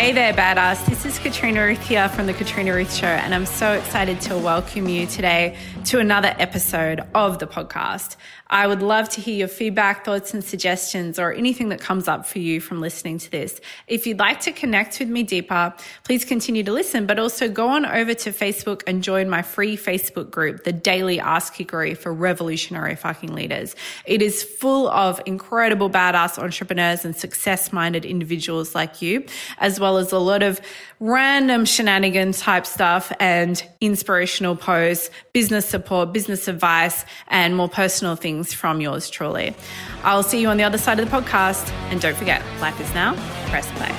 Hey there, badass. This is Katrina Ruth here from The Katrina Ruth Show, and I'm so excited to welcome you today to another episode of the podcast. I would love to hear your feedback, thoughts, and suggestions, or anything that comes up for you from listening to this. If you'd like to connect with me deeper, please continue to listen, but also go on over to Facebook and join my free Facebook group, the Daily Ass Kickery for Revolutionary Fucking Leaders. It is full of incredible badass entrepreneurs and success minded individuals like you, as well as a lot of random shenanigans type stuff and inspirational posts, business support, business advice, and more personal things things from yours truly. I'll see you on the other side of the podcast. And don't forget, life is now. Press play.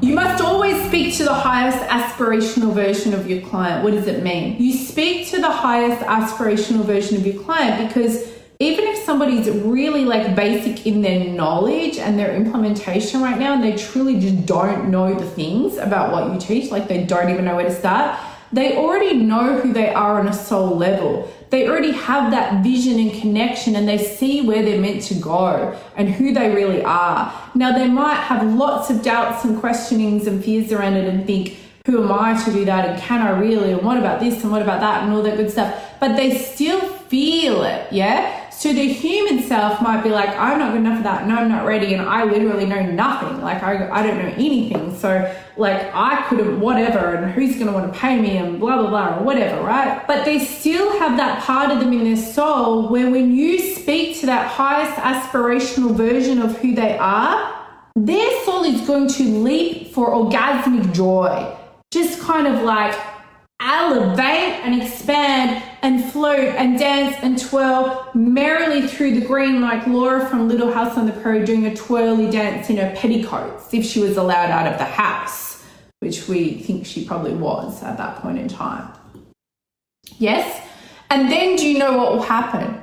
You must always speak to the highest aspirational version of your client. What does it mean? You speak to the highest aspirational version of your client because even if somebody's really like basic in their knowledge and their implementation right now and they truly just don't know the things about what you teach, like they don't even know where to start, they already know who they are on a soul level they already have that vision and connection and they see where they're meant to go and who they really are. Now, they might have lots of doubts and questionings and fears around it and think, who am I to do that? And can I really? And what about this? And what about that? And all that good stuff. But they still feel it, yeah? So the human self might be like, I'm not good enough for that. No, I'm not ready. And I literally know nothing. Like, I, I don't know anything. So, like, I couldn't, whatever. And who's going to want to pay me and blah, blah, blah, or whatever, right? But they still have that part of them in their soul where when you speak to that highest aspirational version of who they are, their soul is going to leap for orgasmic joy. Just kind of like, elevate and expand and float and dance and twirl merrily through the green like Laura from Little House on the Prairie doing a twirly dance in her petticoats if she was allowed out of the house, which we think she probably was at that point in time. Yes? And then do you know what will happen?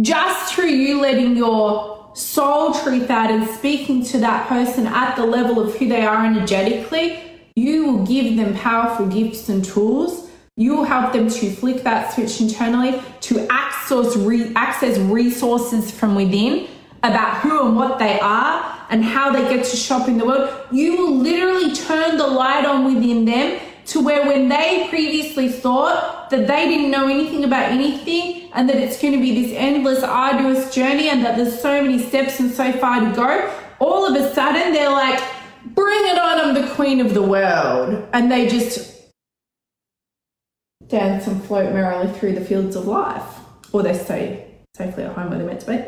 Just through you letting your soul truth out and speaking to that person at the level of who they are energetically, you will give them powerful gifts and tools. You help them to flick that switch internally, to access, re- access resources from within about who and what they are and how they get to shop in the world. You will literally turn the light on within them to where when they previously thought that they didn't know anything about anything and that it's going to be this endless, arduous journey and that there's so many steps and so far to go, all of a sudden they're like, bring it on, I'm the queen of the world. And they just dance and float merrily through the fields of life. Or they stay safely at home where they're meant to be.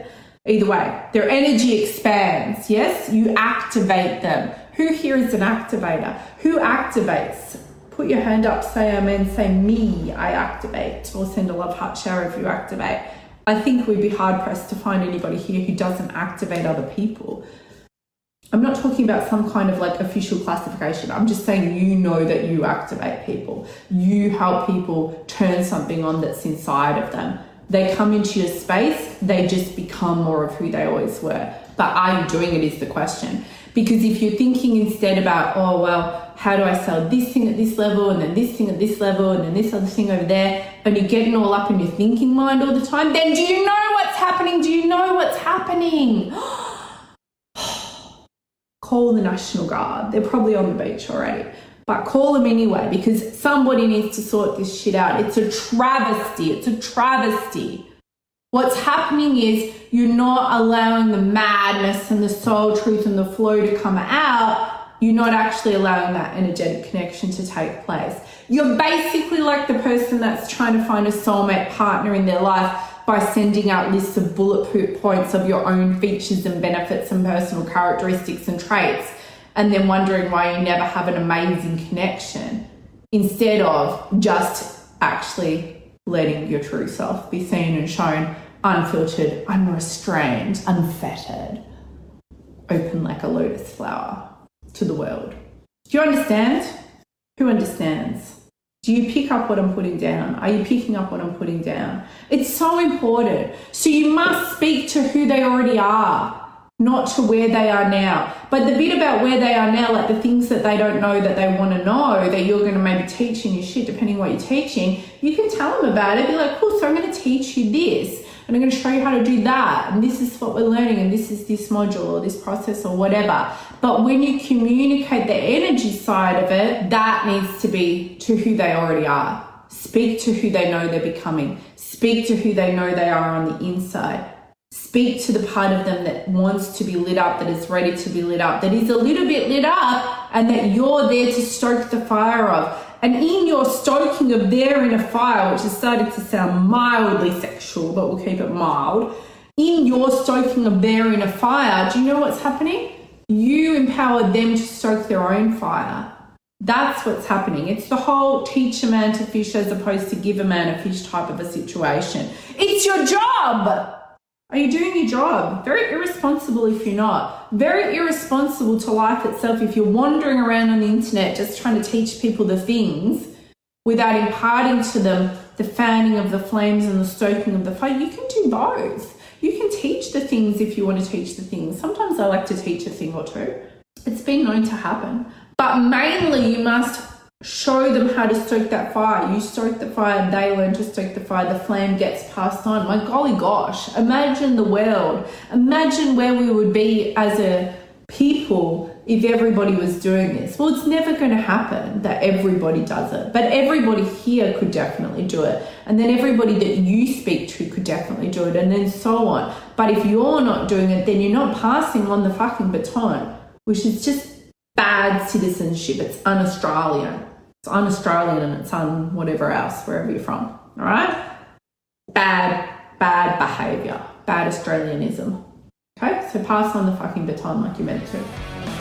Either way, their energy expands. Yes, you activate them. Who here is an activator? Who activates? Put your hand up, say amen, say me, I activate, or send a love heart shower if you activate. I think we'd be hard pressed to find anybody here who doesn't activate other people. I'm not talking about some kind of like official classification. I'm just saying you know that you activate people. You help people turn something on that's inside of them. They come into your space, they just become more of who they always were. But are you doing it is the question. Because if you're thinking instead about, oh, well, how do I sell this thing at this level and then this thing at this level and then this other thing over there, and you're getting all up in your thinking mind all the time, then do you know what's happening? Do you know what's happening? call the National Guard. They're probably on the beach already. But call them anyway because somebody needs to sort this shit out. It's a travesty. It's a travesty. What's happening is you're not allowing the madness and the soul truth and the flow to come out. You're not actually allowing that energetic connection to take place. You're basically like the person that's trying to find a soulmate partner in their life by sending out lists of bullet points of your own features and benefits and personal characteristics and traits, and then wondering why you never have an amazing connection instead of just actually letting your true self be seen and shown unfiltered, unrestrained, unfettered, open like a lotus flower to the world. Do you understand? Who understands? Do you pick up what I'm putting down? Are you picking up what I'm putting down? It's so important. So you must speak to who they already are, not to where they are now. But the bit about where they are now, like the things that they don't know that they want to know, that you're going to maybe teach in your shit, depending what you're teaching, you can tell them about it. Be like, cool, so I'm going to teach you this. And I'm going to show you how to do that. And this is what we're learning, and this is this module or this process or whatever. But when you communicate the energy side of it, that needs to be to who they already are. Speak to who they know they're becoming. Speak to who they know they are on the inside. Speak to the part of them that wants to be lit up, that is ready to be lit up, that is a little bit lit up, and that you're there to stoke the fire of. And in your stoking of their inner fire, which has started to sound mildly sexual, but we'll keep it mild, in your stoking of their inner fire, do you know what's happening? You empower them to stoke their own fire. That's what's happening. It's the whole teach a man to fish as opposed to give a man a fish type of a situation. It's your job. Are you doing your job? Very irresponsible if you're not. Very irresponsible to life itself if you're wandering around on the internet just trying to teach people the things without imparting to them the fanning of the flames and the stoking of the fire. You can do both. You can teach the things if you want to teach the things. Sometimes I like to teach a thing or two. It's been known to happen. But mainly, you must show them how to stoke that fire. You stoke the fire, they learn to stoke the fire, the flame gets passed on. My golly gosh, imagine the world. Imagine where we would be as a people if everybody was doing this. Well, it's never going to happen that everybody does it, but everybody here could definitely do it. And then everybody that you speak to could definitely do it, and then so on. But if you're not doing it, then you're not passing on the fucking baton, which is just bad citizenship. It's un Australian. Un Australian and it's un whatever else, wherever you're from. All right? Bad, bad behavior, bad Australianism. Okay? So pass on the fucking baton like you meant to.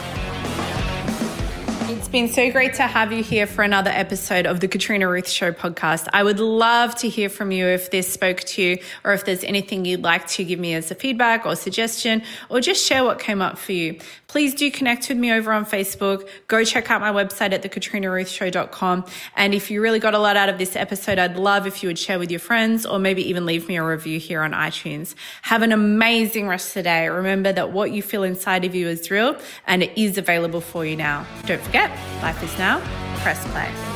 It's been so great to have you here for another episode of the Katrina Ruth Show podcast. I would love to hear from you if this spoke to you or if there's anything you'd like to give me as a feedback or suggestion or just share what came up for you. Please do connect with me over on Facebook. Go check out my website at thekatrinaruthshow.com. And if you really got a lot out of this episode, I'd love if you would share with your friends or maybe even leave me a review here on iTunes. Have an amazing rest of the day. Remember that what you feel inside of you is real and it is available for you now. Don't forget, life is now. Press play.